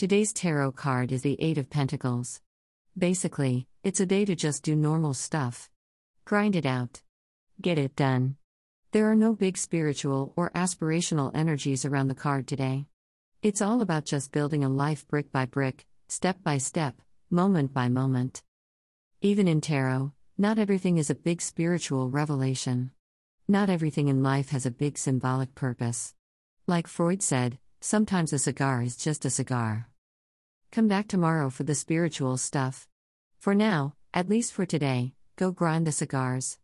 Today's tarot card is the Eight of Pentacles. Basically, it's a day to just do normal stuff. Grind it out. Get it done. There are no big spiritual or aspirational energies around the card today. It's all about just building a life brick by brick, step by step, moment by moment. Even in tarot, not everything is a big spiritual revelation. Not everything in life has a big symbolic purpose. Like Freud said, sometimes a cigar is just a cigar. Come back tomorrow for the spiritual stuff. For now, at least for today, go grind the cigars.